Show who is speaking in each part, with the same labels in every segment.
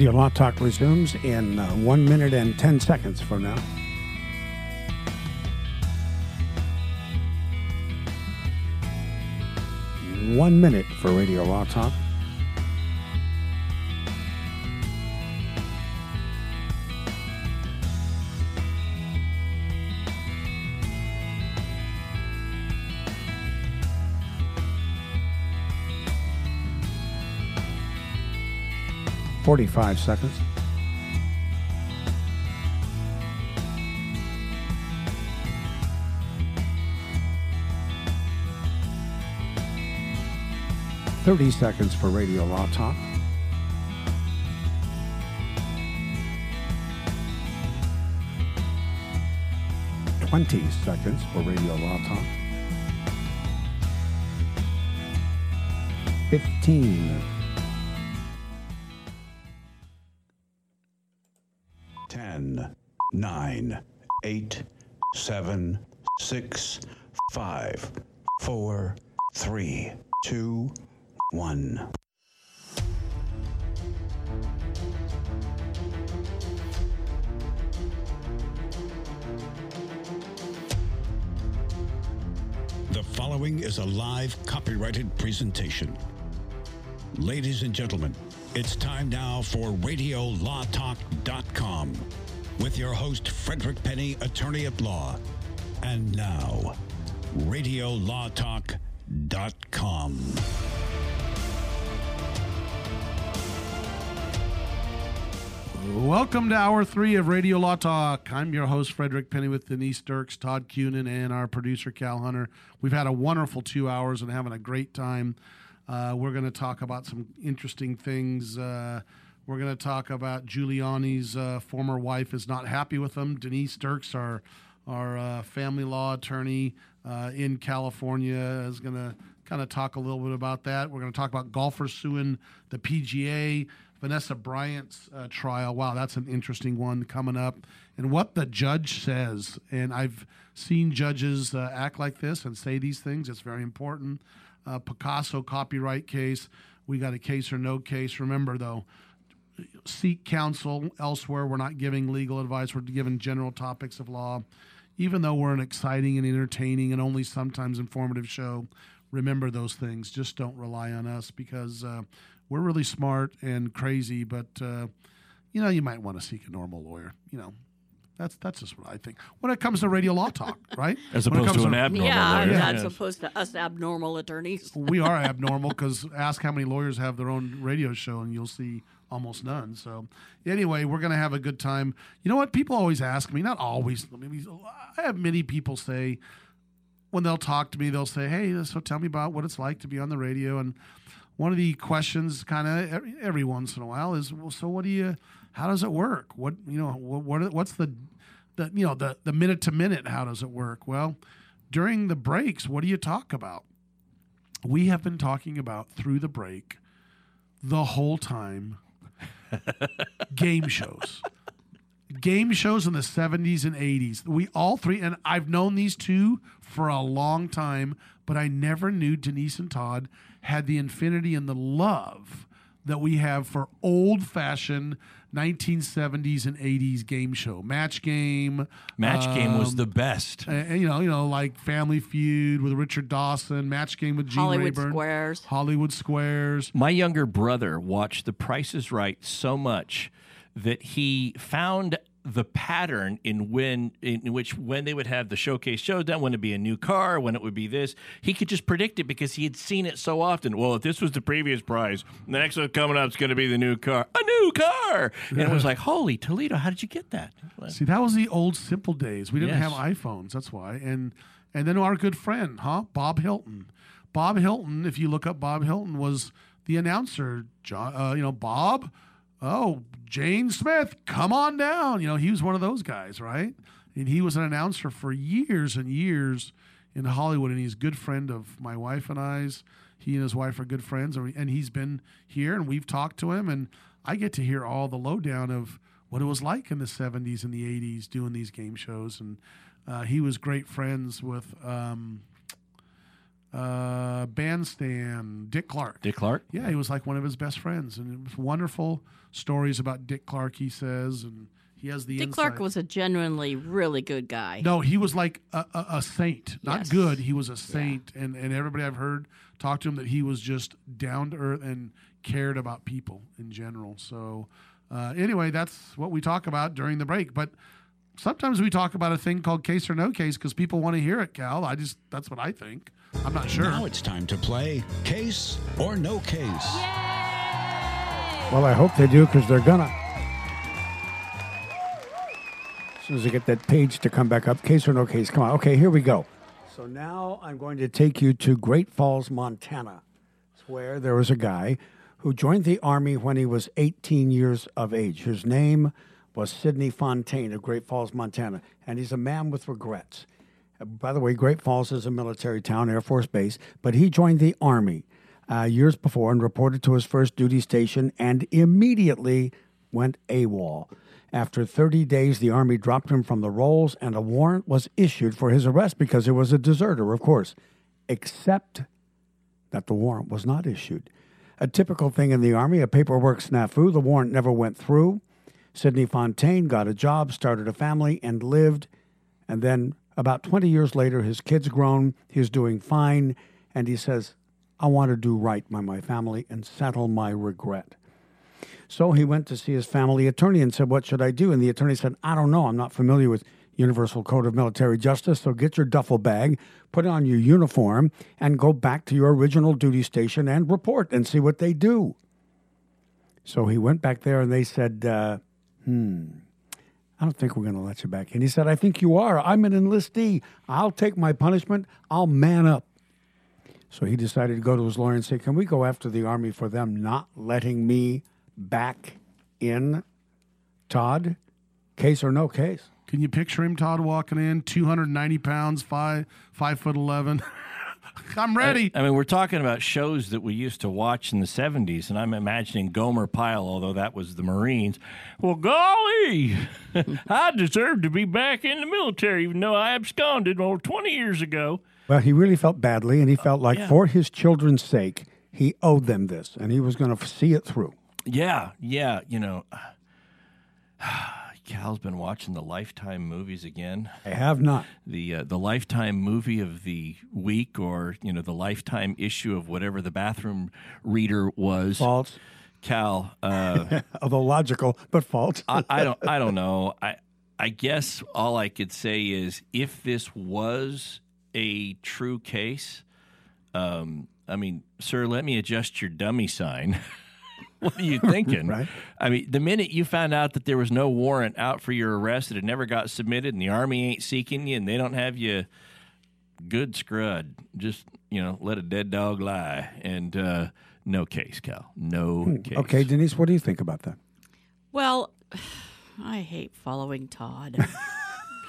Speaker 1: Radio Law Talk resumes in uh, one minute and 10 seconds from now. One minute for Radio Law Talk. 45 seconds. Thirty seconds for Radio Law Talk. Twenty seconds for Radio Law Talk.
Speaker 2: 15 9, 8, 7, 6, 5, 4, 3, 2, 1. The following is a live copyrighted presentation. Ladies and gentlemen, it's time now for RadioLawTalk.com with your host, Frederick Penny, attorney at law. And now, RadioLawTalk.com.
Speaker 3: Welcome to hour three of Radio Law Talk. I'm your host, Frederick Penny, with Denise Dirks, Todd Cunin, and our producer, Cal Hunter. We've had a wonderful two hours and having a great time. Uh, we're going to talk about some interesting things. Uh, we're going to talk about Giuliani's uh, former wife is not happy with him. Denise Dirks, our our uh, family law attorney uh, in California, is going to kind of talk a little bit about that. We're going to talk about golfers suing the PGA. Vanessa Bryant's uh, trial. Wow, that's an interesting one coming up. And what the judge says. And I've seen judges uh, act like this and say these things. It's very important. Uh, Picasso copyright case. We got a case or no case. Remember, though, seek counsel elsewhere. We're not giving legal advice, we're giving general topics of law. Even though we're an exciting and entertaining and only sometimes informative show, remember those things. Just don't rely on us because uh, we're really smart and crazy, but uh, you know, you might want to seek a normal lawyer. You know, that's that's just what I think. When it comes to radio law talk, right?
Speaker 4: As
Speaker 3: When
Speaker 4: opposed to an abnormal
Speaker 5: yeah,
Speaker 4: lawyer.
Speaker 5: not
Speaker 4: Yes.
Speaker 5: supposed to us abnormal attorneys.
Speaker 3: we are abnormal because ask how many lawyers have their own radio show and you'll see almost none. So anyway, we're going to have a good time. You know what? People always ask me, not always. Maybe I have many people say when they'll talk to me, they'll say, "Hey, so tell me about what it's like to be on the radio." And one of the questions, kind of every, every once in a while, is, "Well, so what do you? How does it work? What you know? What, what what's the the you know the the minute to minute? How does it work? Well, during the breaks, what do you talk about? we have been talking about through the break the whole time game shows. Game shows in the 70s and 80s. We all three, and I've known these two for a long time, but I never knew Denise and Todd had the infinity and the love that we have for old fashioned 1970s and 80s game show. Match game.
Speaker 4: Match game was
Speaker 3: um,
Speaker 4: the best.
Speaker 3: uh, you know, you know, like Family Feud with Richard Dawson, Match Game with Gene
Speaker 5: Hollywood
Speaker 3: Rayburn,
Speaker 5: Squares.
Speaker 3: Hollywood Squares.
Speaker 4: My younger brother watched The Price is Right so much that he found the pattern in when in which when they would have the showcase showdown, when it'd be a new car, when it would be this, he could just predict it because he had seen it so often. Well, if this was the previous prize, the next one coming up is going to be the new car, a new car, and it was like, holy Toledo, how did you get that?
Speaker 3: See, that was the old simple days. We didn't
Speaker 4: Yes.
Speaker 3: have iPhones, that's why. And and then our good friend, huh, Bob Hilton. Bob Hilton, if you look up Bob Hilton, was the announcer. John, uh, you know, Bob. Oh, Jane Smith, come on down. You know, he was one of those guys, right? And he was an announcer for years and years in Hollywood, and he's a good friend of my wife and I's. He and his wife are good friends, and he's been here, and we've talked to him, and I get to hear all the lowdown of what it was like in the 70s and the 80s doing these game shows. And uh, he was great friends with um, uh, bandstand, Dick Clark.
Speaker 4: Dick Clark.
Speaker 3: Yeah, he was like one of his best friends, and it was wonderful stories about Dick Clark. He says, and he has the
Speaker 5: Dick Clark was a genuinely really good guy.
Speaker 3: No, he was like a, a, a saint. Not
Speaker 5: Yes.
Speaker 3: good. He was a saint, and and everybody I've heard talk to him that he was just down to earth and cared about people in general. So uh, anyway, that's what we talk about during the break. But sometimes we talk about a thing called case or no case because people want to hear it. Cal, I just that's what I think. I'm not sure.
Speaker 2: Now it's time to play Case or No Case.
Speaker 1: Well, I hope they do because they're gonna. As soon as I get that page to come back up, case or no case, come on. Okay, here we go. So now I'm going to take you to Great Falls, Montana. It's where there was a guy who joined the Army when he was 18 years of age. His name was Sidney Fontaine of Great Falls, Montana, and he's a man with regrets. By the way, Great Falls is a military town, Air Force Base, but he joined the Army uh, years before and reported to his first duty station and immediately went AWOL. After 30 days, the Army dropped him from the rolls and a warrant was issued for his arrest because he was a deserter, of course, except that the warrant was not issued. A typical thing in the Army, a paperwork snafu, the warrant never went through. Sidney Fontaine got a job, started a family, and lived. And then about 20 years later, his kid's grown, he's doing fine, and he says, I want to do right by my family and settle my regret. So he went to see his family attorney and said, What should I do? And the attorney said, I don't know. I'm not familiar with Universal Code of Military Justice. So get your duffel bag, put on your uniform, and go back to your original duty station and report and see what they do. So he went back there and they said, uh, Hmm, I don't think we're going to let you back in. He said, I think you are. I'm an enlistee. I'll take my punishment. I'll man up. So he decided to go to his lawyer and say, Can we go after the Army for them not letting me back in? Todd, case or no case?
Speaker 3: Can you picture him, Todd, walking in, 290 pounds, five five foot eleven? I'm ready.
Speaker 4: I mean, we're talking about shows that we used to watch in the 70s, and I'm imagining Gomer Pyle, although that was the Marines. Well, golly, I deserve to be back in the military, even though I absconded over 20 years ago.
Speaker 1: Well, he really felt badly, and he uh, felt like
Speaker 4: yeah.
Speaker 1: for his children's sake, he owed them this, and he was going to see it through.
Speaker 4: Yeah, yeah, you know. Cal's been watching the Lifetime movies again.
Speaker 1: I have not.
Speaker 4: the uh, the lifetime movie of the week or you know the lifetime issue of whatever the bathroom reader was
Speaker 1: False,
Speaker 4: cal uh,
Speaker 1: although logical, but false.
Speaker 4: I, I don't i don't know i i guess all i could say is if this was a true case um i mean sir let me adjust your dummy sign what are you thinking
Speaker 1: Right.
Speaker 4: i mean the minute you found out that there was no warrant out for your arrest that it never got submitted and the army ain't seeking you and they don't have you good scrud. Just you know, let a dead dog lie. And uh, no case, Cal. No case.
Speaker 1: Okay, Denise, what do you think about that?
Speaker 5: Well, I hate following Todd.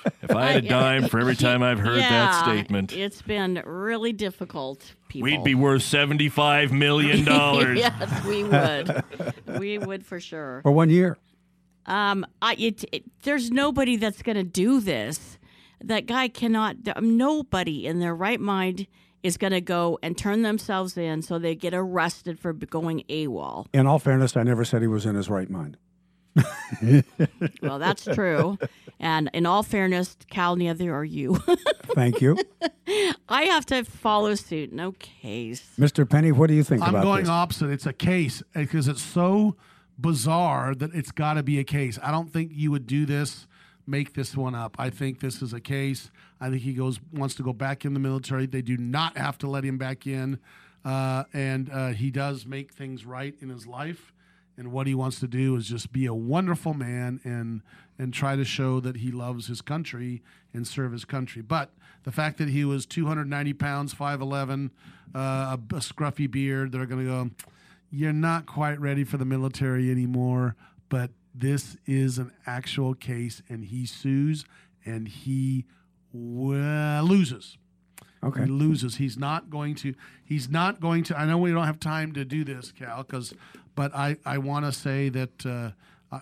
Speaker 4: If I had a dime for every time I've heard that statement,
Speaker 5: It's been really difficult, people.
Speaker 4: we'd be worth seventy-five million dollars.
Speaker 5: yes, we would. we would for sure.
Speaker 1: For one year.
Speaker 5: Um, I it, it there's nobody that's going to do this. That guy cannot. Nobody in their right mind is going to go and turn themselves in so they get arrested for going AWOL.
Speaker 1: In all fairness, I never said he was in his right mind.
Speaker 5: Well, that's true. and in all fairness, Cal, neither are you.
Speaker 1: Thank you.
Speaker 5: I have to follow suit. No case.
Speaker 1: Mr. Penny, what do you think
Speaker 3: I'm
Speaker 1: about
Speaker 3: going
Speaker 1: this?
Speaker 3: opposite. It's a case because it's so bizarre that it's got to be a case. I don't think you would do this, make this one up. I think this is a case. I think he goes wants to go back in the military. They do not have to let him back in, uh, and uh, he does make things right in his life. And what he wants to do is just be a wonderful man and and try to show that he loves his country and serve his country. But the fact that he was 290 pounds, 5'11, uh, a, a scruffy beard, they're going to go, you're not quite ready for the military anymore. But this is an actual case, and he sues and he well, loses.
Speaker 1: Okay.
Speaker 3: He loses. He's not going to. He's not going to. I know we don't have time to do this, Cal, because, but I I want to say that uh,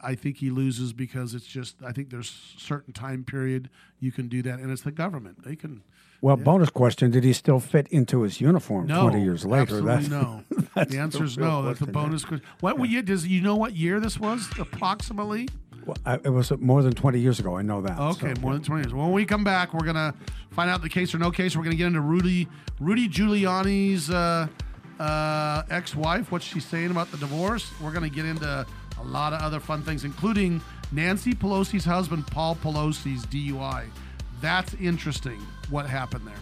Speaker 3: I think he loses because it's just. I think there's certain time period you can do that, and it's the government. They can
Speaker 1: Well, bonus question: Did he still fit into his uniform
Speaker 3: No,
Speaker 1: twenty years later?
Speaker 3: absolutely no.
Speaker 1: that's
Speaker 3: the answer is no. That's a bonus question. What year does you know what year this was approximately?
Speaker 1: Well, I, it was more than twenty years ago. I know that.
Speaker 3: Okay,
Speaker 1: so-
Speaker 3: more than twenty years. When we come back, we're gonna find out the case or no case. We're gonna get into Rudy Rudy Giuliani's uh, uh, ex-wife. What's she saying about the divorce? We're gonna get into a lot of other fun things, including Nancy Pelosi's husband, Paul Pelosi's DUI. That's interesting. What happened there?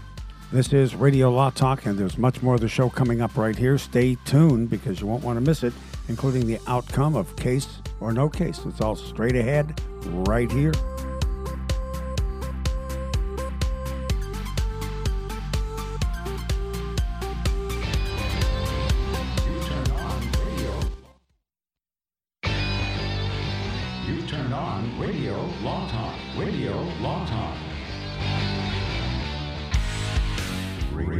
Speaker 1: This is Radio Law Talk, and there's much more of the show coming up right here. Stay tuned because you won't want to miss it, including the outcome of case or no case. It's all straight ahead right here.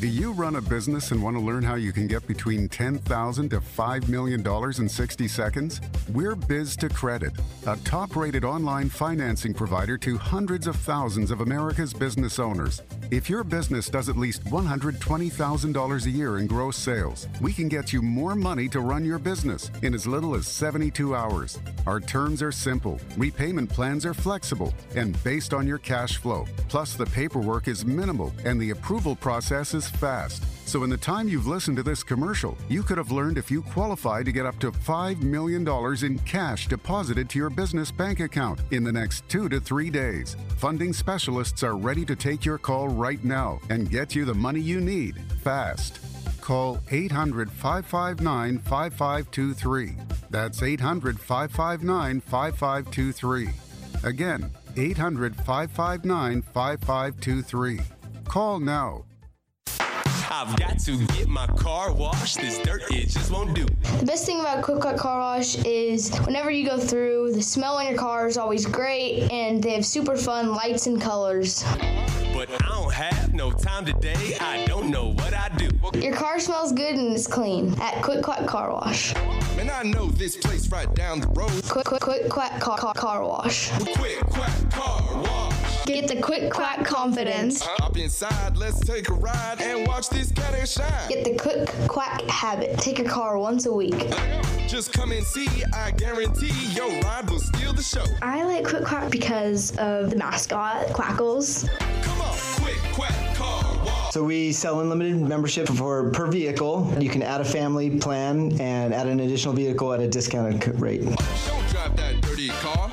Speaker 6: Do you run a business and want to learn how you can get between 10,000 to $5 million in 60 seconds? We're Biz2Credit, a top rated online financing provider to hundreds of thousands of America's business owners. If your business does at least $120,000 a year in gross sales, we can get you more money to run your business in as little as 72 hours. Our terms are simple, repayment plans are flexible, and based on your cash flow. Plus, the paperwork is minimal and the approval process is fast. So, in the time you've listened to this commercial, you could have learned if you qualify to get up to $5 million in cash deposited to your business bank account in the next two to three days. Funding specialists are ready to take your call right now and get you the money you need fast. Call 800 559 5523. That's 800 559 5523. Again, 800 559 5523. Call now.
Speaker 7: I've got to get my car washed. This dirt, it just won't do.
Speaker 8: The best thing about Quick Quack Car Wash is whenever you go through, the smell on your car is always great, and they have super fun lights and colors.
Speaker 7: But I don't have no time today. I don't know what I do.
Speaker 8: Your car smells good and it's clean at Quick Quack Car Wash.
Speaker 7: Man, I know this place right down the road.
Speaker 8: Quick Quick Quick Quack Car, car, car Wash.
Speaker 7: Quick, quack, car wash.
Speaker 8: Get the Quick Quack confidence.
Speaker 7: Hop inside, let's take a ride and watch this cat shine.
Speaker 8: Get the Quick Quack habit. Take a car once a week.
Speaker 7: Just come and see, I guarantee your ride will steal the show.
Speaker 8: I like Quick Quack because of the mascot, Quackles.
Speaker 7: Come on, quick, quack, car.
Speaker 9: So we sell unlimited membership for per vehicle. You can add a family plan and add an additional vehicle at a discounted rate.
Speaker 7: Don't drive that dirty car.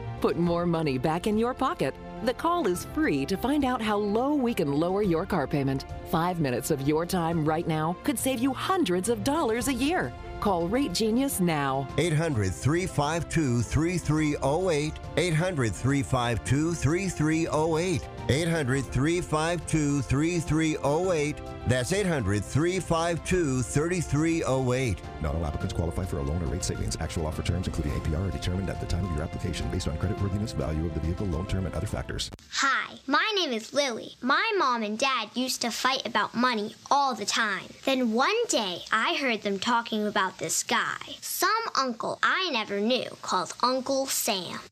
Speaker 10: Put more money back in your pocket. The call is free to find out how low we can lower your car payment. Five minutes of your time right now could save you hundreds of dollars a year. Call Rate Genius now.
Speaker 11: 800 352 3308. 800 352 3308. 800 352 3308. That's 800 352 3308.
Speaker 12: Not all applicants qualify for a loan or rate savings. Actual offer terms, including APR, are determined at the time of your application based on creditworthiness, value of the vehicle, loan term, and other factors.
Speaker 13: Hi, my name is Lily. My mom and dad used to fight about money all the time. Then one day, I heard them talking about this guy, some uncle I never knew, called Uncle Sam.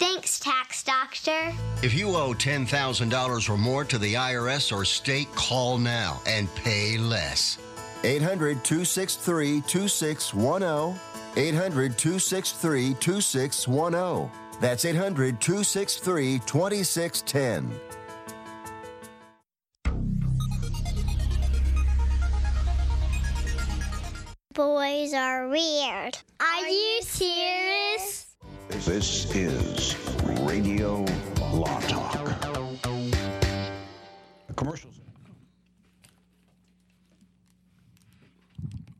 Speaker 13: Thanks, Tax Doctor.
Speaker 11: If you owe $10,000 or more to the IRS or state, call now and pay less. 800 263 2610. 800 263 2610. That's 800 263 2610.
Speaker 13: Boys are weird. Are you serious?
Speaker 14: This is Radio Law Talk. Commercials.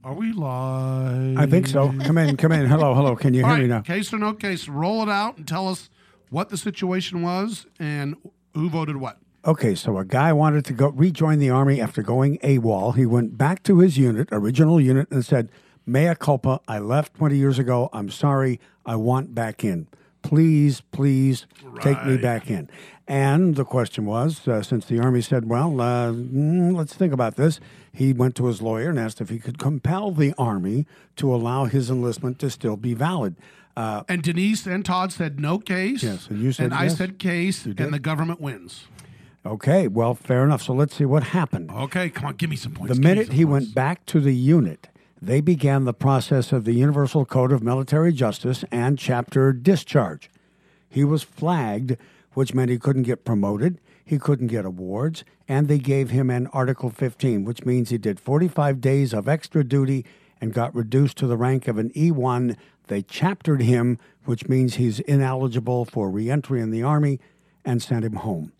Speaker 3: Are we live?
Speaker 1: I think so. Come in, come in. Hello, hello. Can you
Speaker 3: All
Speaker 1: hear me now?
Speaker 3: Case or no case, roll it out and tell us what the situation was and who voted what.
Speaker 1: Okay, so a guy wanted to go rejoin the army after going AWOL. He went back to his unit, original unit, and said, Mea culpa, I left 20 years ago. I'm sorry. I want back in. Please, please take me back in. And the question was, uh, since the army said, well, uh, mm, let's think about this, he went to his lawyer and asked if he could compel the army to allow his enlistment to still be valid. Uh,
Speaker 3: And Denise and Todd said no case.
Speaker 1: Yes, and you said
Speaker 3: I
Speaker 1: yes.
Speaker 3: said case, and the government wins.
Speaker 1: okay, well, fair enough. So let's see what happened.
Speaker 3: Okay, come on, give me some points.
Speaker 1: The minute he
Speaker 3: points.
Speaker 1: went back to the unit, they began the process of the Universal Code of Military Justice and chapter discharge. He was flagged, which meant he couldn't get promoted, he couldn't get awards, and they gave him an Article 15, which means he did 45 days of extra duty and got reduced to the rank of an E1. They chaptered him, which means he's ineligible for reentry in the Army, and sent him home.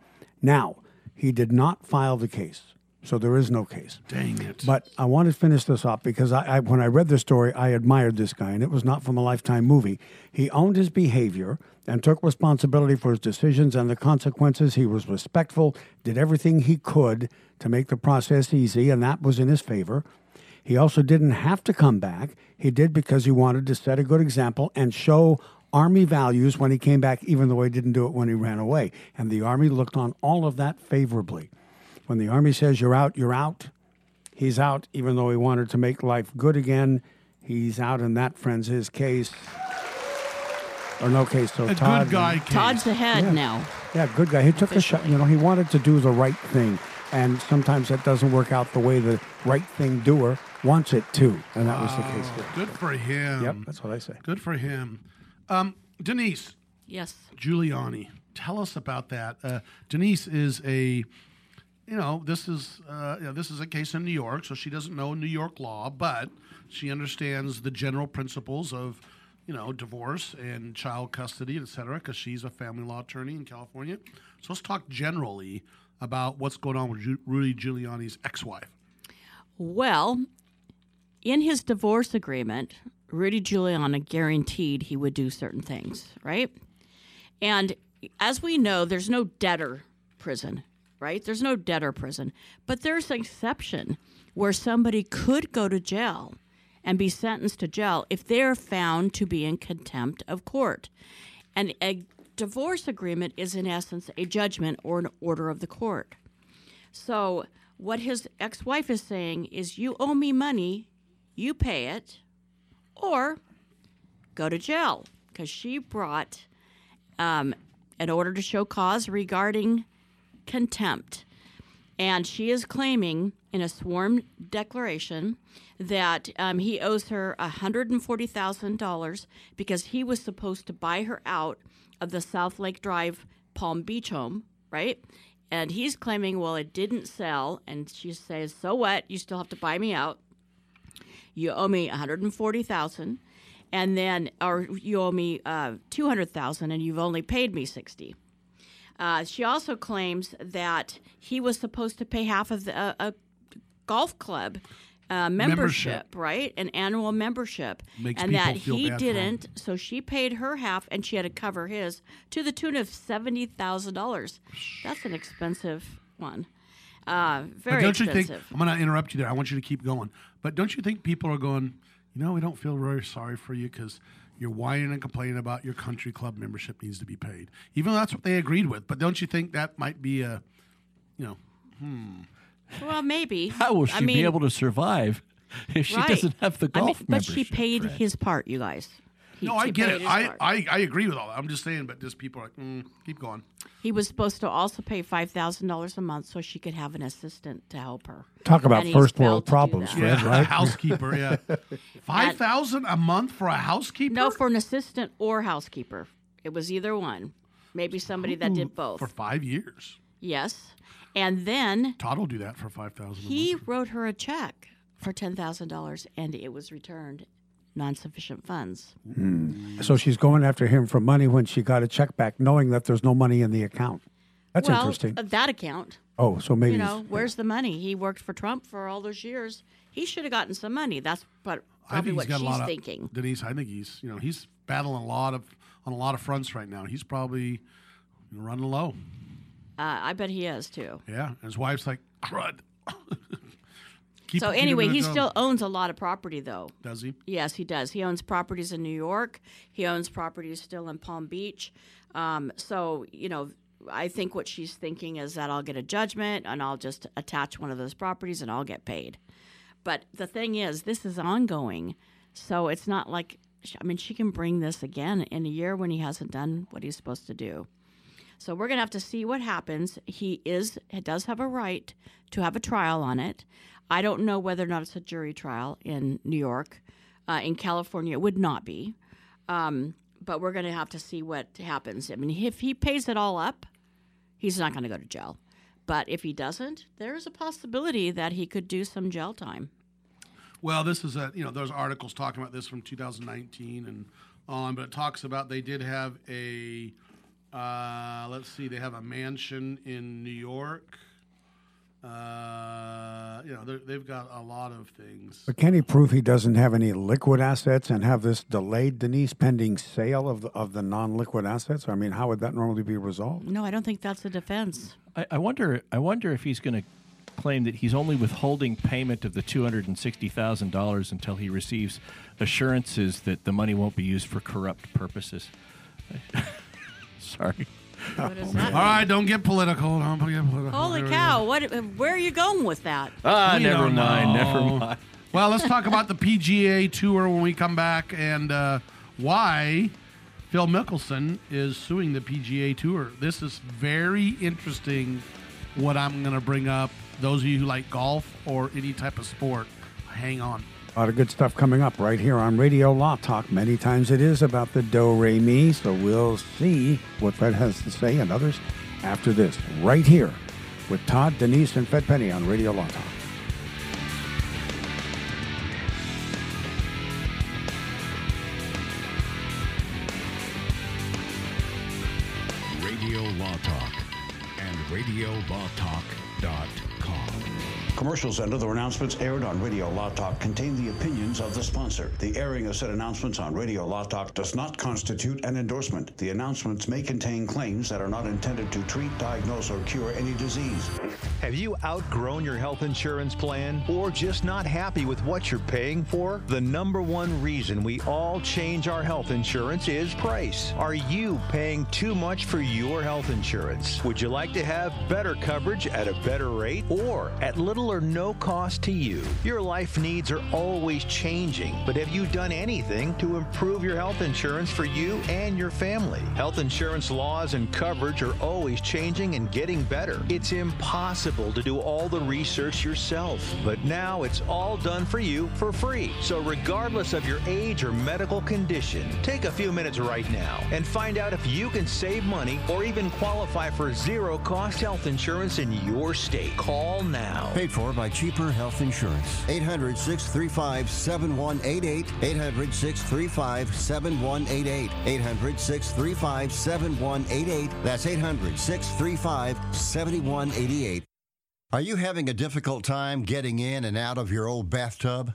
Speaker 1: Now, he did not file the case, so there is no case.
Speaker 3: Dang it.
Speaker 1: But I want to finish this off because I, I, when I read the story, I admired this guy, and it was not from a Lifetime movie. He owned his behavior and took responsibility for his decisions and the consequences. He was respectful, did everything he could to make the process easy, and that was in his favor. He also didn't have to come back. He did because he wanted to set a good example and show Army values when he came back, even though he didn't do it when he ran away. And the Army looked on all of that favorably. When the Army says you're out, you're out, he's out, even though he wanted to make life good again. He's out, and that, friends, his case. Or no case. So
Speaker 3: A
Speaker 1: Todd,
Speaker 3: good guy case.
Speaker 5: Todd's ahead
Speaker 1: Yeah.
Speaker 5: now.
Speaker 1: Yeah, good guy. He took a shot. You know, he wanted to do the right thing, and sometimes that doesn't work out the way the right thing doer wants it to, and that was the case here.
Speaker 3: Good for him.
Speaker 1: Yep, that's what I say.
Speaker 3: Good for him. Um, Denise
Speaker 5: Yes.
Speaker 3: Giuliani, tell us about that. Uh, Denise is a, you know, this is uh, this is a case in New York, so she doesn't know New York law, but she understands the general principles of, you know, divorce and child custody, et cetera, because she's a family law attorney in California. So let's talk generally about what's going on with Ju- Rudy Giuliani's ex-wife.
Speaker 5: Well, in his divorce agreement, Rudy Giuliani guaranteed he would do certain things, right? And as we know, there's no debtor prison, right? There's no debtor prison. But there's an exception where somebody could go to jail and be sentenced to jail if they're found to be in contempt of court. And a divorce agreement is, in essence, a judgment or an order of the court. So, what his ex wife is saying is, you owe me money, you pay it, or go to jail. Because she brought um, an order to show cause regarding contempt. And she is claiming in a sworn declaration that um, he owes her $140,000 because he was supposed to buy her out of the South Lake Drive Palm Beach home, right? And he's claiming, well, it didn't sell. And she says, so what? You still have to buy me out. You owe me 140000 and then, or you owe me uh, 200000 and you've only paid me 60 uh, she also claims that he was supposed to pay half of the, uh, a golf club uh, membership,
Speaker 3: Membership.
Speaker 5: right? An annual membership.
Speaker 3: Makes
Speaker 5: and that he
Speaker 3: bad for him.
Speaker 5: didn't, so she paid her half and she had to cover his to the tune of $70,000. That's an expensive one. Uh, very
Speaker 3: but don't
Speaker 5: expensive.
Speaker 3: you think? I'm going to interrupt you there. I want you to keep going. But don't you think people are going? You know, we don't feel very sorry for you because you're whining and complaining about your country club membership needs to be paid, even though that's what they agreed with. But don't you think that might be a, you know, hmm.
Speaker 5: Well, maybe.
Speaker 4: How will she
Speaker 5: I mean,
Speaker 4: be able to survive if she
Speaker 5: right.
Speaker 4: doesn't have the
Speaker 5: I mean,
Speaker 4: golf
Speaker 5: but she paid
Speaker 4: Fred?
Speaker 5: his part, you guys. He-
Speaker 3: no, I
Speaker 5: she
Speaker 3: get it. I. I, I agree with all that. I'm just saying, but just people are like, mm, keep going.
Speaker 5: He was supposed to also pay five thousand dollars a month so she could have an assistant to help her.
Speaker 1: Talk about
Speaker 5: And
Speaker 1: first world problems. Fred,
Speaker 3: Yeah,
Speaker 1: right?
Speaker 3: housekeeper. Yeah, five thousand a month for a housekeeper.
Speaker 5: No, for an assistant or housekeeper. It was either one. Maybe somebody that did both.
Speaker 3: for five years.
Speaker 5: Yes. And then
Speaker 3: Todd will do that for five thousand.
Speaker 5: he wrote her a check for ten thousand dollars and it was returned non-sufficient funds.
Speaker 1: So she's going after him for money when she got a check back, knowing that there's no money in the account. That's
Speaker 5: well,
Speaker 1: interesting.
Speaker 5: uh, That account.
Speaker 1: Oh, so maybe
Speaker 5: you know, where's the money? He worked for Trump for all those years. He should have gotten some money. That's what
Speaker 3: I
Speaker 5: probably
Speaker 3: think
Speaker 5: what
Speaker 3: got
Speaker 5: she's
Speaker 3: a lot of
Speaker 5: thinking.
Speaker 3: Denise. I think he's you know he's battling a lot of on a lot of fronts right now. He's probably running low.
Speaker 5: Uh, I bet he is too.
Speaker 3: Yeah, and his wife's like crud. Keep-
Speaker 5: so anyway, he
Speaker 3: job.
Speaker 5: still owns a lot of property, though.
Speaker 3: does he?
Speaker 5: Yes, he does. He owns properties in New York. He owns properties still in Palm Beach. Um, so you know, I think what she's thinking is that I'll get a judgment and I'll just attach one of those properties and I'll get paid. But the thing is, this is ongoing, so it's not like I mean she can bring this again in a year when he hasn't done what he's supposed to do. So we're gonna have to see what happens. He is does have a right to have a trial on it. I don't know whether or not it's a jury trial in New York. Uh, in California, it would not be. Um, but we're going to have to see what happens. I mean, if he pays it all up, he's not going to go to jail. But if he doesn't, there is a possibility that he could do some jail time.
Speaker 3: Well, this is a you know there's articles talking about this from 2019 and on, but it talks about they did have a uh, let's see, they have a mansion in New York. Uh, you know, they're- they've got a lot of things.
Speaker 1: But can he prove he doesn't have any liquid assets and have this delayed, Denise, pending sale of the, of the non-liquid assets? I mean, how would that normally be resolved?
Speaker 5: No, I don't think that's a defense.
Speaker 4: I, I wonder. I wonder if he's going to claim that he's only withholding payment of the two hundred and sixty thousand dollars until he receives assurances that the money won't be used for corrupt purposes. Sorry.
Speaker 5: What is
Speaker 3: All
Speaker 5: that?
Speaker 3: right, don't get political. Don't get political.
Speaker 5: Holy
Speaker 3: There
Speaker 5: cow! What? Where are you going with that?
Speaker 4: Ah,
Speaker 3: We
Speaker 4: never
Speaker 3: don't
Speaker 4: mind. Never
Speaker 3: know.
Speaker 4: mind.
Speaker 3: Well, let's talk about the PGA Tour when we come back and uh, why Phil Mickelson is suing the PGA Tour. This is very interesting. What I'm going to bring up. Those of you who like golf or any type of sport, hang on.
Speaker 1: A lot of good stuff coming up right here on Radio Law Talk. Many times it is about the do re mi, so we'll see what Fred has to say and others after this, right here with Todd, Denise, and Fred Penny on Radio Law Talk.
Speaker 2: Radio Law Talk and RadioLawTalk.com.
Speaker 14: Commercials and other announcements aired on Radio Law Talk contain the opinions of the sponsor. The airing of said announcements on Radio Law Talk does not constitute an endorsement. The announcements may contain claims that are not intended to treat, diagnose, or cure any disease.
Speaker 15: Have you outgrown your health insurance plan or just not happy with what you're paying for? The number one reason we all change our health insurance is price. Are you paying too much for your health insurance? Would you like to have better coverage at a better rate or at little or no cost to you? Your life needs are always changing, but have you done anything to improve your health insurance for you and your family? Health insurance laws and coverage are always changing and getting better. It's impossible to do all the research yourself, but now it's all done for you for free. So, regardless of your age or medical condition, take a few minutes right now and find out if you can save money or even qualify for zero cost health insurance in your state. Call now.
Speaker 11: Paid for by Cheaper Health Insurance. 800 635 7188. 800 635 7188. 800 635 7188. That's 800 635 7188. Are you having a difficult time getting in and out of your old bathtub?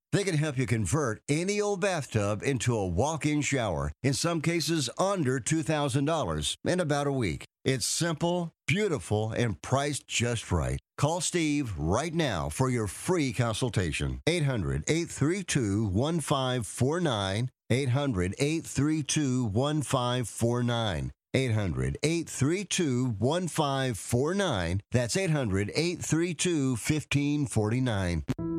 Speaker 11: They can help you convert any old bathtub into a walk in shower, in some cases under $2,000, in about a week. It's simple, beautiful, and priced just right. Call Steve right now for your free consultation. 800 832 1549. 800 832 1549. 800 832 1549. That's 800 832 1549.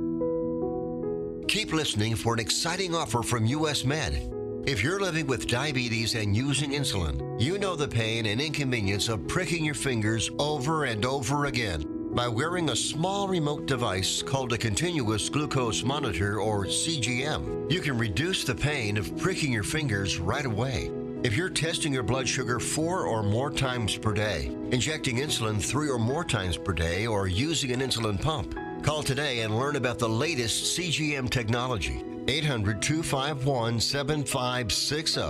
Speaker 11: Keep listening for an exciting offer from US Med. If you're living with diabetes and using insulin, you know the pain and inconvenience of pricking your fingers over and over again. By wearing a small remote device called a continuous glucose monitor or CGM, you can reduce the pain of pricking your fingers right away. If you're testing your blood sugar four or more times per day, injecting insulin three or more times per day, or using an insulin pump, call today and learn about the latest CGM technology. 800 251 7560.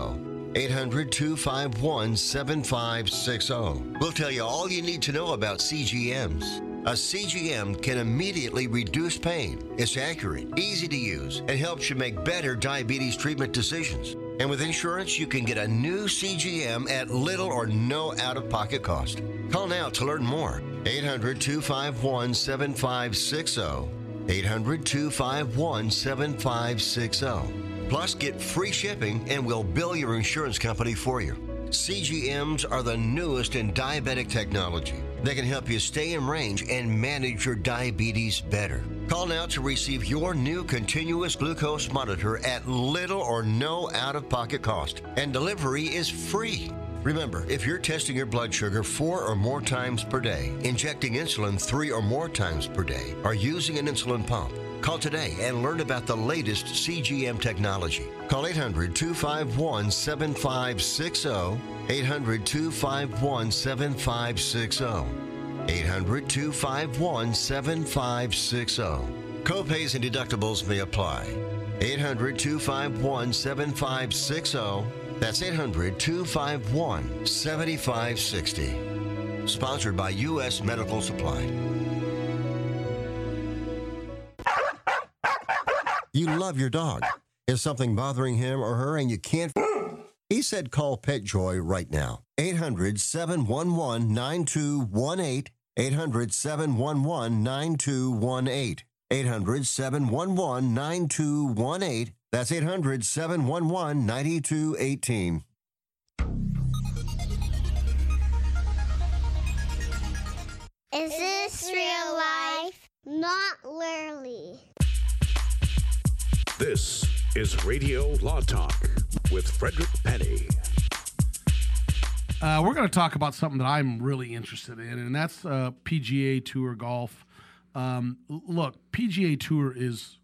Speaker 11: 800 251 7560. We'll tell you all you need to know about CGMs. A CGM can immediately reduce pain. It's accurate, easy to use, and helps you make better diabetes treatment decisions. And with insurance, you can get a new CGM at little or no out of pocket cost. Call now to learn more. 800 251 7560. 800 251 7560. Plus, get free shipping and we'll bill your insurance company for you. CGMs are the newest in diabetic technology. They can help you stay in range and manage your diabetes better. Call now to receive your new continuous glucose monitor at little or no out of pocket cost, and delivery is free. Remember, if you're testing your blood sugar four or more times per day, injecting insulin three or more times per day, or using an insulin pump, call today and learn about the latest CGM technology. Call 800 251 7560. 800 251 7560. 800 251 7560. Copays and deductibles may apply. 800 251 7560. That's 800 251 7560. Sponsored by U.S. Medical Supply. You love your dog. Is something bothering him or her and you can't? He said call PetJoy right now. 800 711 9218. 800 711 9218. 800 711 9218. That's 800 711 9218.
Speaker 16: Is this real life? Not literally.
Speaker 2: This is Radio Law Talk with Frederick Penny.
Speaker 3: Uh, we're going to talk about something that I'm really interested in, and that's uh, PGA Tour golf. Um, look, PGA Tour is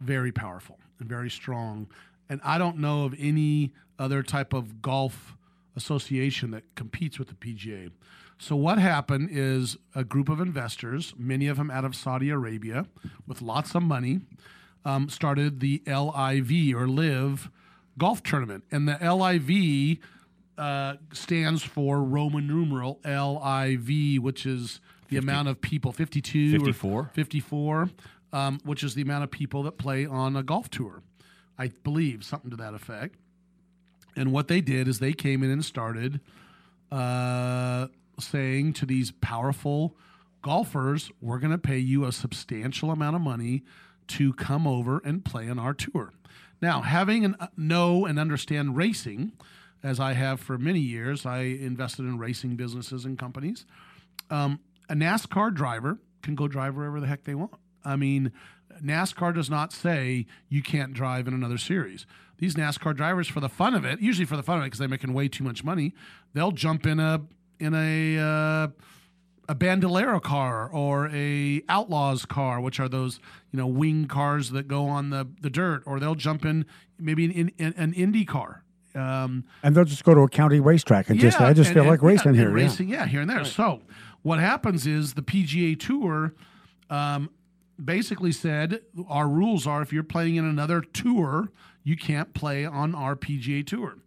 Speaker 3: very powerful and very strong, and I don't know of any other type of golf association that competes with the PGA. So what happened is a group of investors, many of them out of Saudi Arabia, with lots of money, um, started the LIV or Live Golf Tournament, and the LIV uh, stands for Roman numeral LIV, which is the amount of people 52
Speaker 4: 54.
Speaker 3: or 54, um, which is the amount of people that play on a golf tour. I believe something to that effect. And what they did is they came in and started uh, saying to these powerful golfers, we're going to pay you a substantial amount of money to come over and play on our tour. Now, having an uh, know and understand racing, as I have for many years, I invested in racing businesses and companies. Um, a NASCAR driver can go drive wherever the heck they want. I mean, NASCAR does not say you can't drive in another series. These NASCAR drivers, for the fun of it, usually for the fun of it, because they're making way too much money, they'll jump in a in a uh, a bandolero car or a outlaws car, which are those you know wing cars that go on the, the dirt, or they'll jump in maybe in, in, an Indy car. Um,
Speaker 1: And they'll just go to a county racetrack and just, I just
Speaker 3: and-
Speaker 1: feel
Speaker 3: and-
Speaker 1: like racing
Speaker 3: yeah,
Speaker 1: here.
Speaker 3: and
Speaker 1: yeah.
Speaker 3: racing, yeah, here and there. So what happens is the PGA Tour um, basically said our rules are if you're playing in another tour, you can't play on our PGA Tour.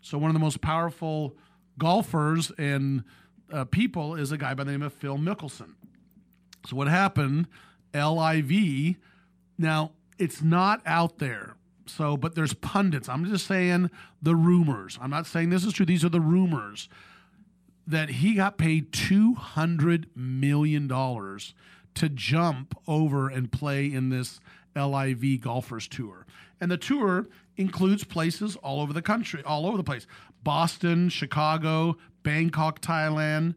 Speaker 3: So one of the most powerful golfers and uh, people is a guy by the name of Phil Mickelson. So what happened? LIV. Now it's not out there. So, but there's pundits. I'm just saying the rumors. I'm not saying this is true. These are the rumors that he got paid two hundred million dollars to jump over and play in this LIV golfers tour. And the tour includes places all over the country, all over the place. Boston, Chicago, Bangkok, Thailand,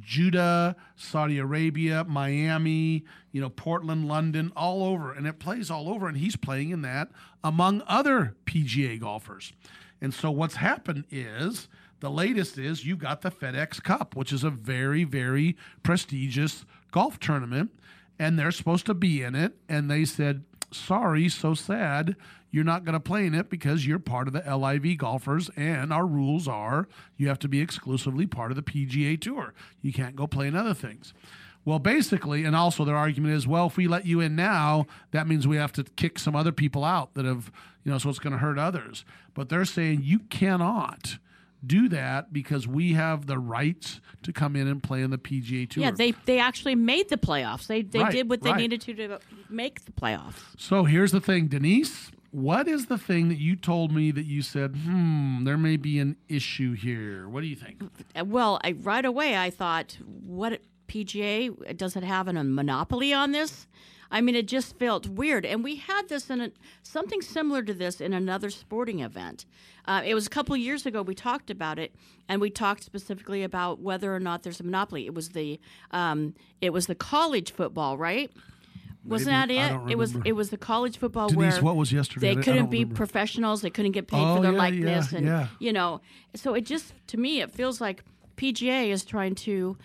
Speaker 3: Jeddah, Saudi Arabia, Miami, you know, Portland, London, all over. And it plays all over. And he's playing in that among other PGA golfers. And so what's happened is the latest is you've got the FedEx Cup, which is a very, very prestigious golf tournament. And they're supposed to be in it. And they said, sorry, so sad. You're not going to play in it because you're part of the LIV golfers, and our rules are you have to be exclusively part of the PGA Tour. You can't go play in other things. Well, basically, and also their argument is, well, if we let you in now, that means we have to kick some other people out that have, you know, so it's going to hurt others. But they're saying you cannot do that because we have the rights to come in and play in the PGA Tour.
Speaker 5: Yeah, they they actually made the playoffs. They they
Speaker 3: Right,
Speaker 5: did what they
Speaker 3: right.
Speaker 5: needed to to make the playoffs.
Speaker 3: So here's the thing, Denise. What is the thing that you told me that you said, hmm, there may be an issue here? What do you think?
Speaker 5: Well, I, right away I thought, what PGA does it have a monopoly on this? I mean, it just felt weird, and we had this in a, something similar to this in another sporting event. Uh, it was a couple years ago. We talked about it, and we talked specifically about whether or not there's a monopoly. It was the um, it was the college football, right? Wasn't that
Speaker 3: Maybe. I
Speaker 5: it? It was it was the college football
Speaker 3: Denise,
Speaker 5: where
Speaker 3: what was yesterday?
Speaker 5: They couldn't be
Speaker 3: remember.
Speaker 5: professionals. They couldn't get paid
Speaker 3: Oh,
Speaker 5: for their
Speaker 3: yeah,
Speaker 5: likeness,
Speaker 3: yeah,
Speaker 5: and
Speaker 3: yeah.
Speaker 5: you know. So it just to me it feels like PGA is trying to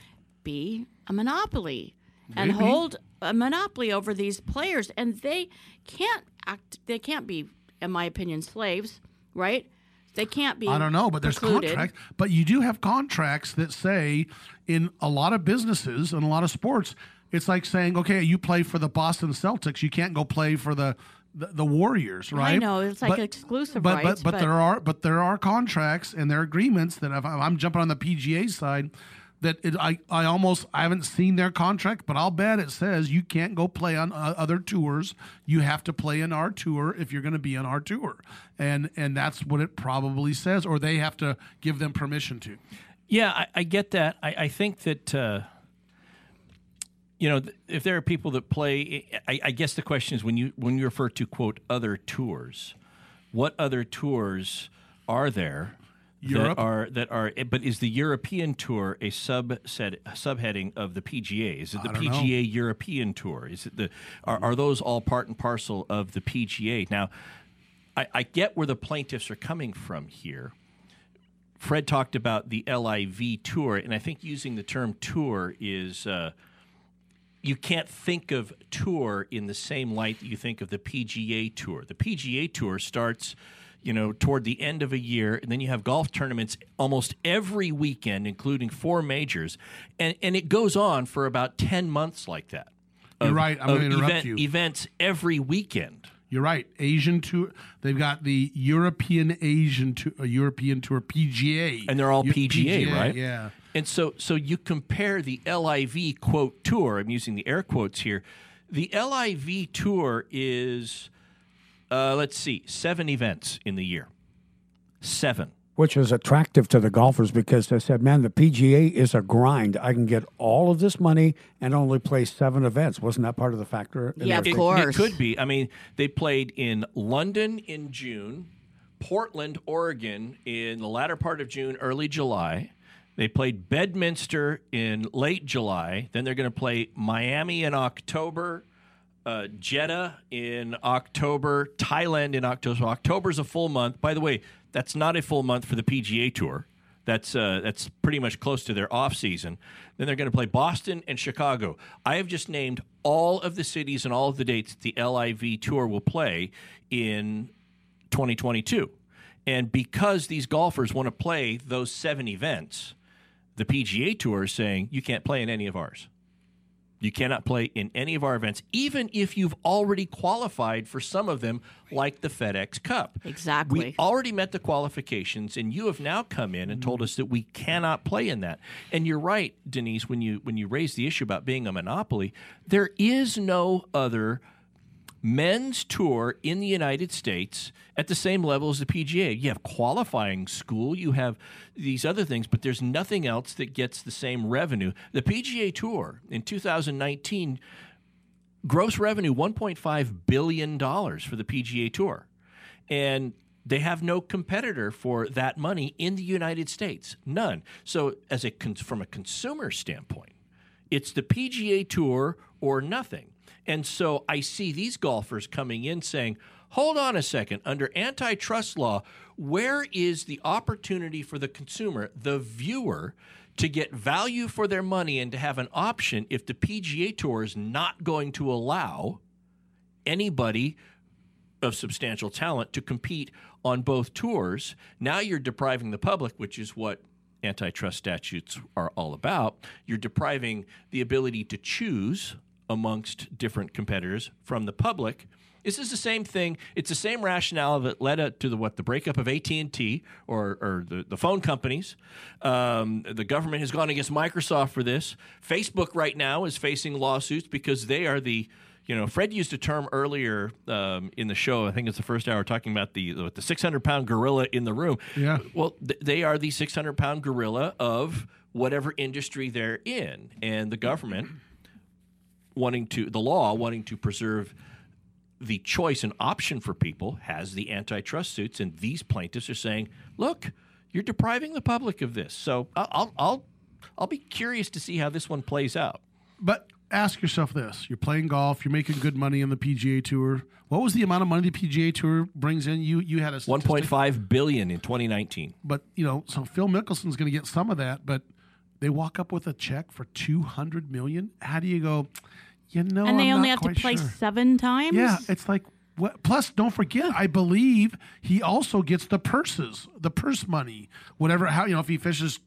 Speaker 5: be a monopoly and hold a monopoly over these players, and they can't act. They can't be, in my opinion, slaves, right? They can't be.
Speaker 3: I don't know, but there's
Speaker 5: precluded.
Speaker 3: contracts. But you do have contracts that say in a lot of businesses and a lot of sports, it's like saying, okay, you play for the Boston Celtics, you can't go play for the the, the Warriors, right?
Speaker 5: I know it's like exclusive
Speaker 3: but,
Speaker 5: rights,
Speaker 3: but but there are but there are contracts and there are agreements that if I'm jumping on the PGA side, that it, I I almost I haven't seen their contract, but I'll bet it says you can't go play on uh, other tours. You have to play in our tour if you're going to be on our tour, and and that's what it probably says, or they have to give them permission to.
Speaker 4: Yeah, I, I get that. I, I think that uh, you know if there are people that play, I, I guess the question is when you when you refer to quote other tours, what other tours are there?
Speaker 3: Europe?
Speaker 4: That are that are, but is the European tour a subset subheading of the PGA? Is it the
Speaker 3: don't know.
Speaker 4: PGA European Tour? Is it the are, are those all part and parcel of the PGA? Now, I, I get where the plaintiffs are coming from here. Fred talked about the LIV tour, and I think using the term tour is uh, you can't think of tour in the same light that you think of the PGA tour. The PGA tour starts, you know, toward the end of a year, and then you have golf tournaments almost every weekend, including four majors, and and it goes on for about ten months like that.
Speaker 3: You're right. I'm gonna interrupt
Speaker 4: event-
Speaker 3: you.
Speaker 4: Events every weekend.
Speaker 3: You're right. Asian tour. They've got the European Asian tour, uh, European tour PGA,
Speaker 4: and they're all
Speaker 3: Eu-
Speaker 4: PGA, right?
Speaker 3: Yeah.
Speaker 4: And so, so you compare the LIV quote tour. I'm using the air quotes here. The LIV tour is, uh, let's see, seven events in the year. Seven.
Speaker 1: which is attractive to the golfers because they said, man, the PGA is a grind. I can get all of this money and only play seven events. Wasn't that part of the factor? in their
Speaker 4: It-
Speaker 1: thinking?
Speaker 4: It, could be. I mean, they played in London in June, Portland, Oregon in the latter part of June, early July. They played Bedminster in late July. Then they're going to play Miami in October, uh, Jeddah in October, Thailand in October. So October's a full month. By the way, that's not a full month for the PGA Tour. That's uh, that's pretty much close to their off season. Then they're going to play Boston and Chicago. I have just named all of the cities and all of the dates the LIV tour will play in 2022. And because these golfers want to play those seven events, the PGA Tour is saying you can't play in any of ours. You cannot play in any of our events, even if you've already qualified for some of them, like the FedEx Cup.
Speaker 5: Exactly.
Speaker 4: We already met the qualifications, and you have now come in and told us that we cannot play in that. And you're right, Denise, when you when you raise the issue about being a monopoly, there is no other men's tour in the United States at the same level as the PGA. You have qualifying school, you have these other things, but there's nothing else that gets the same revenue. The PGA Tour in 2019 gross revenue 1.5 billion dollars for the PGA Tour. And they have no competitor for that money in the United States. None. So as a from a consumer standpoint, it's the PGA Tour or nothing. And so I see these golfers coming in saying, hold on a second, under antitrust law, where is the opportunity for the consumer, the viewer, to get value for their money and to have an option if the PGA Tour is not going to allow anybody of substantial talent to compete on both tours? Now you're depriving the public, which is what antitrust statutes are all about. You're depriving the ability to choose amongst different competitors from the public. This is the same thing. It's the same rationale that led up to the what the breakup of AT and T or, or the, the phone companies. Um, the government has gone against Microsoft for this. Facebook right now is facing lawsuits because they are the you know, Fred used a term earlier um, in the show. I think it's the first hour talking about the the 600 pound gorilla in the room.
Speaker 3: Yeah.
Speaker 4: Well, th- they are the 600 pound gorilla of whatever industry they're in, and the government wanting to the law wanting to preserve the choice and option for people has the antitrust suits, and these plaintiffs are saying, "Look, you're depriving the public of this." So I'll I'll I'll, be curious to see how this one plays out.
Speaker 3: But ask yourself this: You're playing golf. You're making good money on the PGA Tour. What was the amount of money the PGA Tour brings in? You you had a
Speaker 4: One point five billion in 2019.
Speaker 3: But you know, so Phil Mickelson's going to get some of that. But they walk up with a check for two hundred million. How do you go? You know,
Speaker 5: and they
Speaker 3: I'm
Speaker 5: only
Speaker 3: not
Speaker 5: have to play
Speaker 3: sure."
Speaker 5: seven times.
Speaker 3: Yeah, it's like what, plus don't forget, I believe he also gets the purses, the purse money, whatever. How you know if he fishes.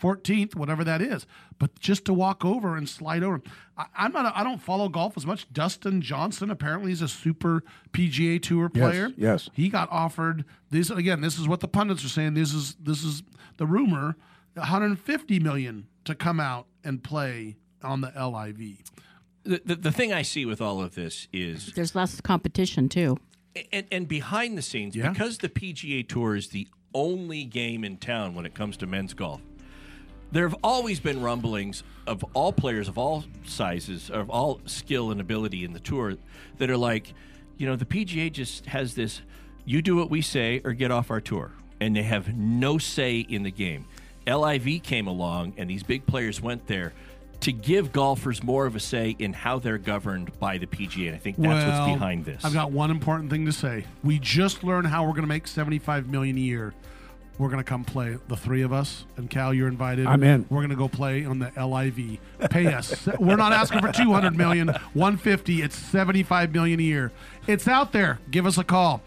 Speaker 3: 14th, whatever that is, but just to walk over and slide over. I, I'm not. A, I don't follow golf as much. Dustin Johnson apparently is a super PGA Tour player.
Speaker 1: Yes,
Speaker 3: player.
Speaker 1: yes.
Speaker 3: he got offered this again. This is what the pundits are saying. This is this is the rumor. 150 million to come out and play on the LIV.
Speaker 4: The, the, the thing I see with all of this is
Speaker 5: There's less competition too.
Speaker 4: and, and behind the scenes, because the PGA Tour is the only game in town when it comes to men's golf, there have always been rumblings of all players of all sizes, of all skill and ability in the tour, that are like, you know, the PGA just has this you do what we say or get off our tour. And they have no say in the game. LIV came along, and these big players went there to give golfers more of a say in how they're governed by the PGA. And I think that's
Speaker 3: Well,
Speaker 4: what's behind this.
Speaker 3: I've got one important thing to say. We just learned how we're going to make 75 million a year. We're going to come play the three of us and Cal you're invited.
Speaker 1: I'm in.
Speaker 3: We're going to go play on the LIV. Pay us. we're not asking for 200 million, 150, it's 75 million a year. It's out there. Give us a call.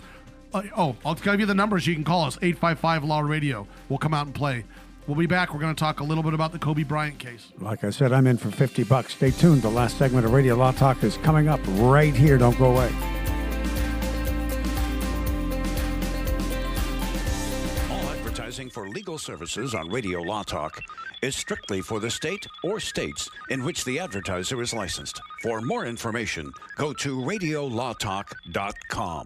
Speaker 3: Uh, oh, I'll give you the numbers. You can call us 855 Law Radio. We'll come out and play. We'll be back. We're going to talk a little bit about the Kobe Bryant case.
Speaker 1: Like I said, I'm in for 50 bucks. Stay tuned. The last segment of Radio Law Talk is coming up right here. Don't go away.
Speaker 14: All advertising for legal services on Radio Law Talk is strictly for the state or states in which the advertiser is licensed. For more information, go to radiolawtalk.com.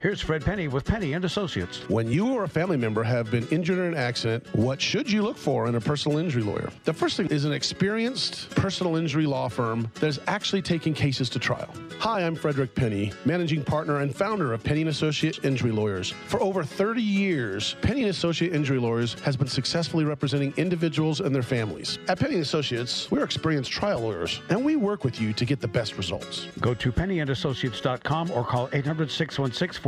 Speaker 17: Here's Fred Penny with Penny and Associates.
Speaker 18: When you or a family member have been injured in an accident, what should you look for in a personal injury lawyer? The first thing is an experienced personal injury law firm that is actually taking cases to trial. Hi, I'm Frederick Penny, managing partner and founder of Penny and Associate Injury Lawyers. For over 30 years, Penny and Associate Injury Lawyers has been successfully representing individuals and their families. At Penny and Associates, we're experienced trial lawyers, and we work with you to get the best results.
Speaker 17: Go to pennyandassociates.com or call 800 616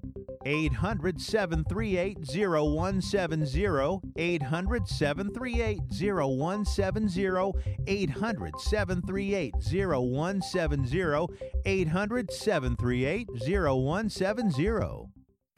Speaker 19: 800 738 0170. 800 738 0170. 800 738 0170. 800 738 0170.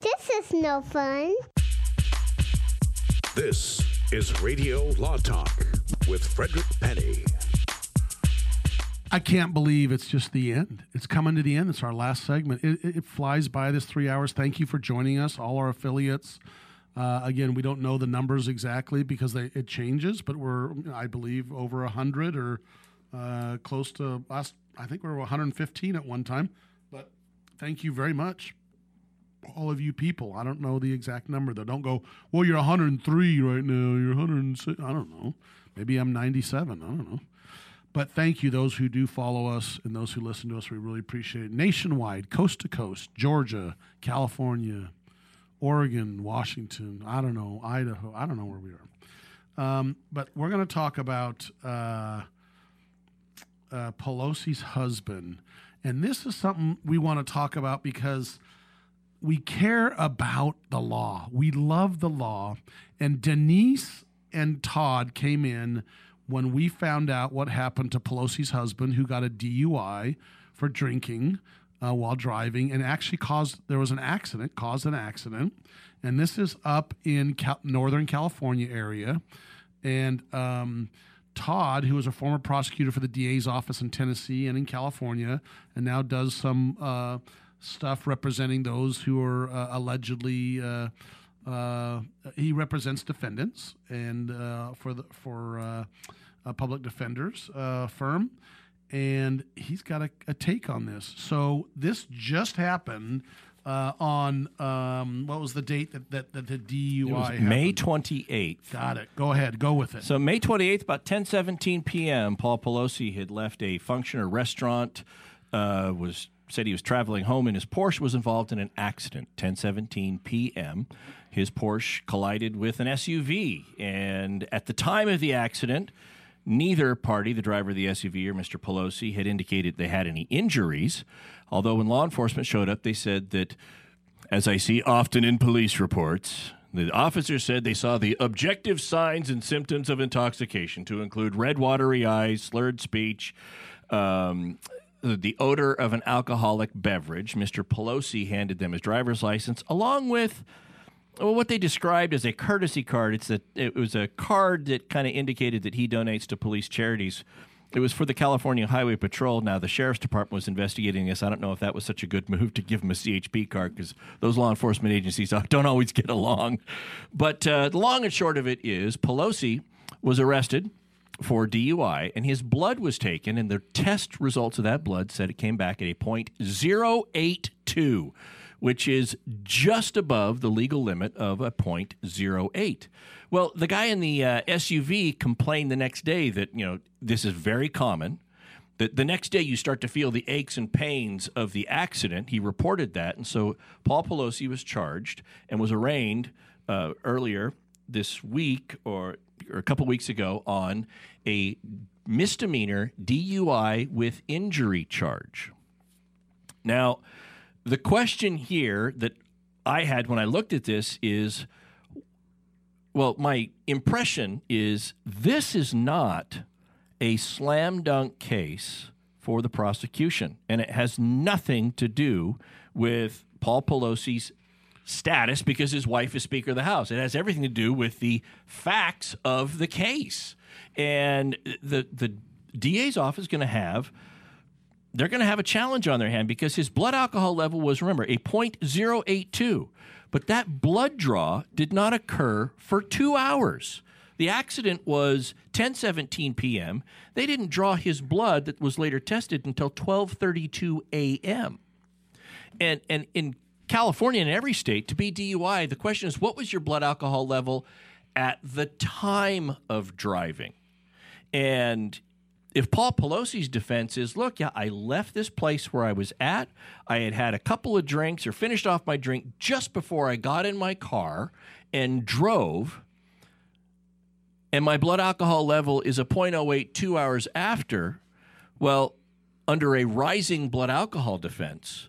Speaker 16: This is no fun.
Speaker 2: This is Radio Law Talk with Frederick Penny.
Speaker 3: I can't believe it's just the end. It's coming to the end. It's our last segment. It, it, it flies by this three hours. Thank you for joining us, all our affiliates. Uh, again, we don't know the numbers exactly because they, it changes, but we're, I believe, over 100 or uh, close to last, I think we were 115 at one time. But thank you very much, all of you people. I don't know the exact number, though. Don't go, well, you're 103 right now. You're 106. I don't know. Maybe I'm 97. I don't know. But thank you, those who do follow us and those who listen to us. We really appreciate it. Nationwide, coast to coast, Georgia, California, Oregon, Washington, I don't know, Idaho, I don't know where we are. Um, but we're going to talk about uh, uh, Pelosi's husband. And this is something we want to talk about because we care about the law. We love the law. And Denise and Todd came in when we found out what happened to Pelosi's husband, who got a DUI for drinking uh, while driving and actually caused there was an accident, caused an accident. And this is up in Cal- Northern California area. And um, Todd, who was a former prosecutor for the DA's office in Tennessee and in California, and now does some uh, stuff representing those who are uh, allegedly. Uh, uh, he represents defendants and uh, for the for uh, a public defenders firm, and he's got a, a take on this. So this just happened uh, on um, what was the date that, that, that the DUI
Speaker 4: It was
Speaker 3: happened?
Speaker 4: May 28th.
Speaker 3: Got it. Go ahead. Go with it.
Speaker 4: So May 28th, about 10:17 p.m., Paul Pelosi had left a function or restaurant. Uh, was said he was traveling home, and his Porsche was involved in an accident. 10:17 p.m., his Porsche collided with an SUV, and at the time of the accident, neither party, the driver of the SUV or Mr. Pelosi, had indicated they had any injuries. Although when law enforcement showed up, they said that, as I see often in police reports, the officer said they saw the objective signs and symptoms of intoxication to include red, watery eyes, slurred speech, um, the odor of an alcoholic beverage. Mr. Pelosi handed them his driver's license, along with well, what they described as a courtesy card. It's a, it was a card that kind of indicated that he donates to police charities. It was for the California Highway Patrol. Now, the sheriff's department was investigating this. I don't know if that was such a good move to give him a CHP card because those law enforcement agencies don't always get along. But uh, the long and short of it is Pelosi was arrested for DUI, and his blood was taken, and the test results of that blood said it came back at a point zero eight two, which is just above the legal limit of a point zero eight. Well, the guy in the uh, SUV complained the next day that you know this is very common. That the next day you start to feel the aches and pains of the accident. He reported that, and so Paul Pelosi was charged and was arraigned uh, earlier this week or, or a couple weeks ago on a misdemeanor DUI with injury charge. Now, the question here that I had when I looked at this is well, my impression is this is not a slam dunk case for the prosecution, and it has nothing to do with Paul Pelosi's status because his wife is Speaker of the House. It has everything to do with the facts of the case. And the the DA's office is going to have they're going to have a challenge on their hand because his blood alcohol level was remember a 0.082 but that blood draw did not occur for 2 hours the accident was 10:17 p.m. They didn't draw his blood that was later tested until 12:32 a.m. And and in California and every state to be DUI, the question is what was your blood alcohol level at the time of driving? And if Paul Pelosi's defense is, look, yeah, I left this place where I was at. I had had a couple of drinks or finished off my drink just before I got in my car and drove, and my blood alcohol level is a 0.08 two hours after. Well, under a rising blood alcohol defense,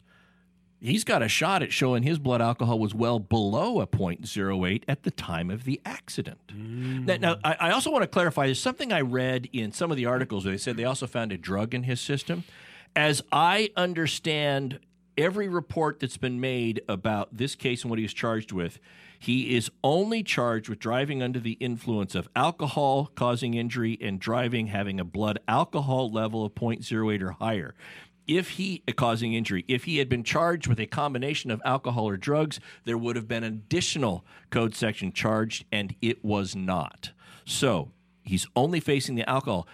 Speaker 4: he's got a shot at showing his blood alcohol was well below a 0.08 at the time of the accident. Now, mm. now, I, I also want to clarify there's something I read in some of the articles where they said they also found a drug in his system. As I understand every report that's been made about this case and what he was charged with, he is only charged with driving under the influence of alcohol causing injury and driving having a blood alcohol level of 0.08 or higher if he causing injury if he had been charged with a combination of alcohol or drugs there would have been an additional code section charged and it was not. So he's only facing the alcohol.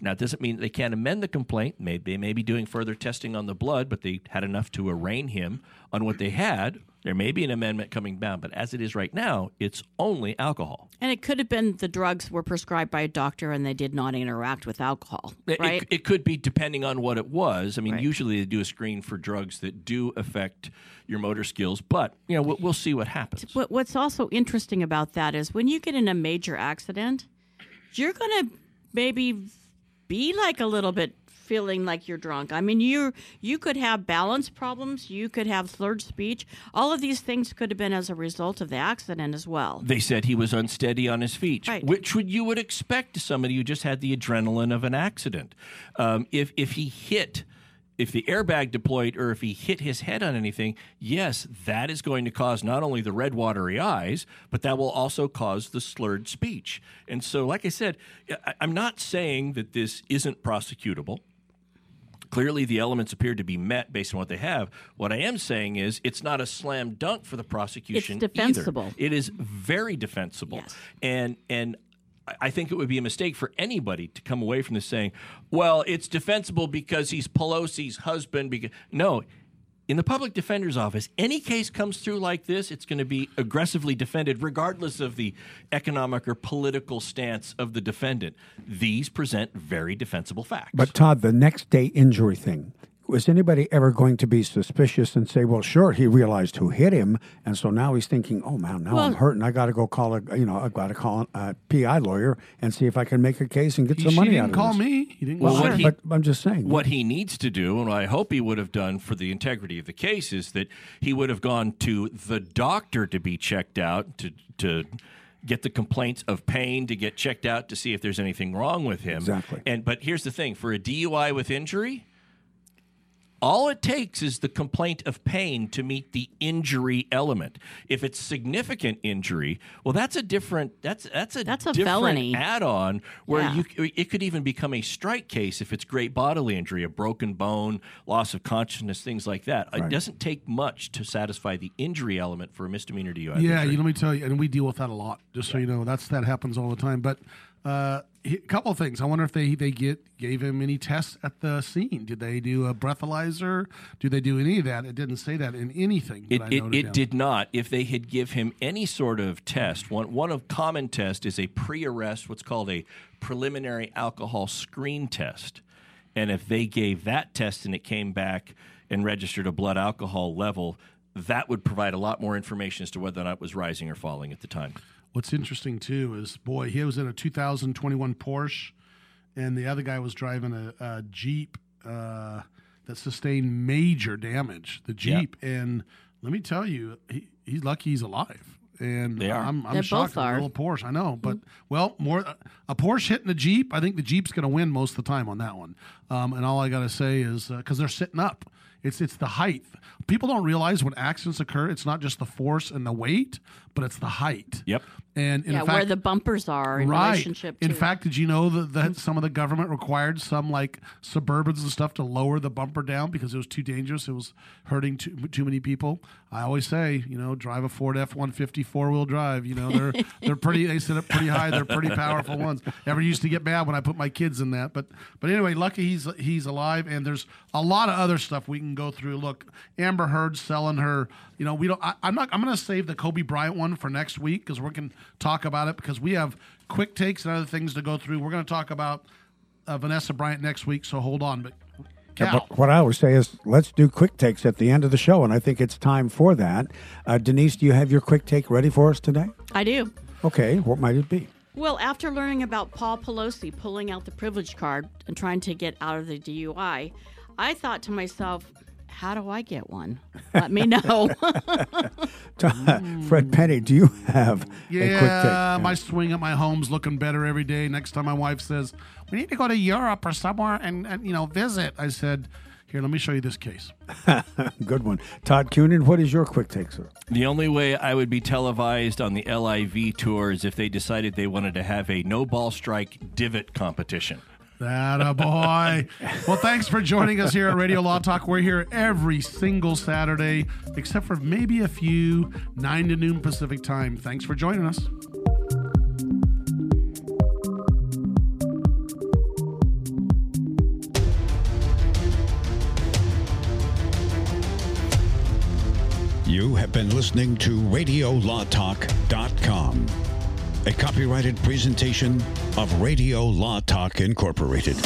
Speaker 4: Now it doesn't mean they can't amend the complaint. Maybe they may be doing further testing on the blood but they had enough to arraign him on what they had there may be an amendment coming down but as it is right now it's only alcohol
Speaker 5: And it could have been the drugs were prescribed by a doctor and they did not interact with alcohol,
Speaker 4: It-
Speaker 5: right?
Speaker 4: It, it could be depending on what it was. I mean,
Speaker 5: Right.
Speaker 4: usually they do a screen for drugs that do affect your motor skills, but you know we'll, we'll see what happens.
Speaker 5: What, what's also interesting about that is when you get in a major accident, you're going to maybe be like a little bit feeling like you're drunk. I mean, you you could have balance problems, you could have slurred speech. All of these things could have been as a result of the accident as well.
Speaker 4: They said he was unsteady on his feet,
Speaker 5: Right.
Speaker 4: which would you would expect to somebody who just had the adrenaline of an accident. Um, if if he hit if the airbag deployed or if he hit his head on anything, yes, that is going to cause not only the red watery eyes, but that will also cause the slurred speech. And so, like I said, I'm not saying that this isn't prosecutable. Clearly, the elements appear to be met based on what they have. What I am saying is, it's not a slam dunk for the prosecution. either.
Speaker 5: defensible.
Speaker 4: It is very defensible, and and I- I think it would be a mistake for anybody to come away from this saying, "Well, it's defensible because he's Pelosi's husband." Because no. In the public defender's office, any case comes through like this, it's going to be aggressively defended, regardless of the economic or political stance of the defendant. These present very defensible facts.
Speaker 1: But Todd, the next day injury thing. Was anybody ever going to be suspicious and say, "Well, sure, he realized who hit him, and so now he's thinking, oh man, now I'm hurting. I got to go call a, you know, I got to call a PI lawyer and see if I can make a case and get
Speaker 3: He-
Speaker 1: some
Speaker 3: she
Speaker 1: money
Speaker 3: didn't
Speaker 1: out of
Speaker 3: call
Speaker 1: this."
Speaker 3: me. He didn't
Speaker 1: Well,
Speaker 3: call
Speaker 1: sure,
Speaker 3: her.
Speaker 1: but I'm just saying.
Speaker 4: What he needs to do, and what I hope he would have done for the integrity of the case, is that he would have gone to the doctor to be checked out to to get the complaints of pain to get checked out to see if there's anything wrong with him.
Speaker 1: Exactly.
Speaker 4: And but here's the thing: for a DUI with injury. All it takes is the complaint of pain to meet the injury element. If it's significant injury, well, that's a different that's that's a
Speaker 5: That's a
Speaker 4: different
Speaker 5: felony.
Speaker 4: add-on where
Speaker 5: Yeah.
Speaker 4: you it could even become a strike case if it's great bodily injury, a broken bone, loss of consciousness, things like that. It doesn't take much to satisfy the injury element for a misdemeanor DUI.
Speaker 3: Yeah,
Speaker 4: injury.
Speaker 3: you, let me tell you, and we deal with that a lot. Just so you know, that's that happens all the time. But uh, a couple of things. I wonder if they they get gave him any tests at the scene. Did they do a breathalyzer? Do they do any of that? It didn't say that in anything.
Speaker 4: It,
Speaker 3: that I
Speaker 4: it, it did not. If they had give him any sort of test, one one of common test is a pre-arrest, what's called a preliminary alcohol screen test, and if they gave that test and it came back and registered a blood alcohol level, that would provide a lot more information as to whether or not it was rising or falling at the time.
Speaker 3: What's interesting too is, boy, he was in a 2021 Porsche, and the other guy was driving a, a Jeep uh, that sustained major damage. The
Speaker 4: Yeah.
Speaker 3: Jeep, and let me tell you, he, he's lucky he's alive. And
Speaker 4: They are.
Speaker 3: I'm, I'm
Speaker 5: They
Speaker 3: shocked.
Speaker 5: both
Speaker 3: at the
Speaker 5: are.
Speaker 3: Little Porsche, I know, but well, more a Porsche hitting a Jeep. I think the Jeep's going to win most of the time on that one. Um, and all I got to say is because they're sitting up. It's it's the height. People don't realize when accidents occur, it's not just the force and the weight, but it's the height.
Speaker 4: Yep.
Speaker 3: And in
Speaker 5: yeah,
Speaker 3: fact,
Speaker 5: where the bumpers are in
Speaker 3: right.
Speaker 5: relationship to
Speaker 3: In fact, did you know that, that some of the government required some like Suburbans and stuff to lower the bumper down because it was too dangerous? It was hurting too, too many people. I always say, you know, drive a Ford F one fifty four wheel drive. You know, they're they're pretty. They sit up pretty high. They're pretty powerful ones. Ever used to get mad when I put my kids in that, but but anyway, lucky he's he's alive. And there's a lot of other stuff we can go through. Look, Amber Heard selling her. You know, we don't. I, I'm not. I'm going to save the Kobe Bryant one for next week because we can talk about it because we have quick takes and other things to go through. We're going to talk about uh, Vanessa Bryant next week, so hold on. But
Speaker 1: Yeah, but what I always say is, let's do quick takes at the end of the show, and I think it's time for that. Uh, Denise, do you have your quick take ready for us today?
Speaker 5: I do.
Speaker 1: Okay, what might it be?
Speaker 5: Well, after learning about Paul Pelosi pulling out the privilege card and trying to get out of the DUI, I thought to myself, how do I get one? Let me know.
Speaker 1: Fred Penny, do you have a quick take?
Speaker 3: yeah, my swing at my home's looking better every day. Next time my wife says we need to go to Europe or somewhere and, and you know visit, I said, here, let me show you this case.
Speaker 1: Good one. Todd Cunin, what is your quick take, sir?
Speaker 4: The only way I would be televised on the LIV tour is if they decided they wanted to have a no ball strike divot competition.
Speaker 3: That a boy. well, thanks for joining us here at Radio Law Talk. We're here every single Saturday, except for maybe a few, 9 to noon Pacific time. Thanks for joining us.
Speaker 2: You have been listening to RadioLawTalk.com, a copyrighted presentation of Radio Law Talk Incorporated.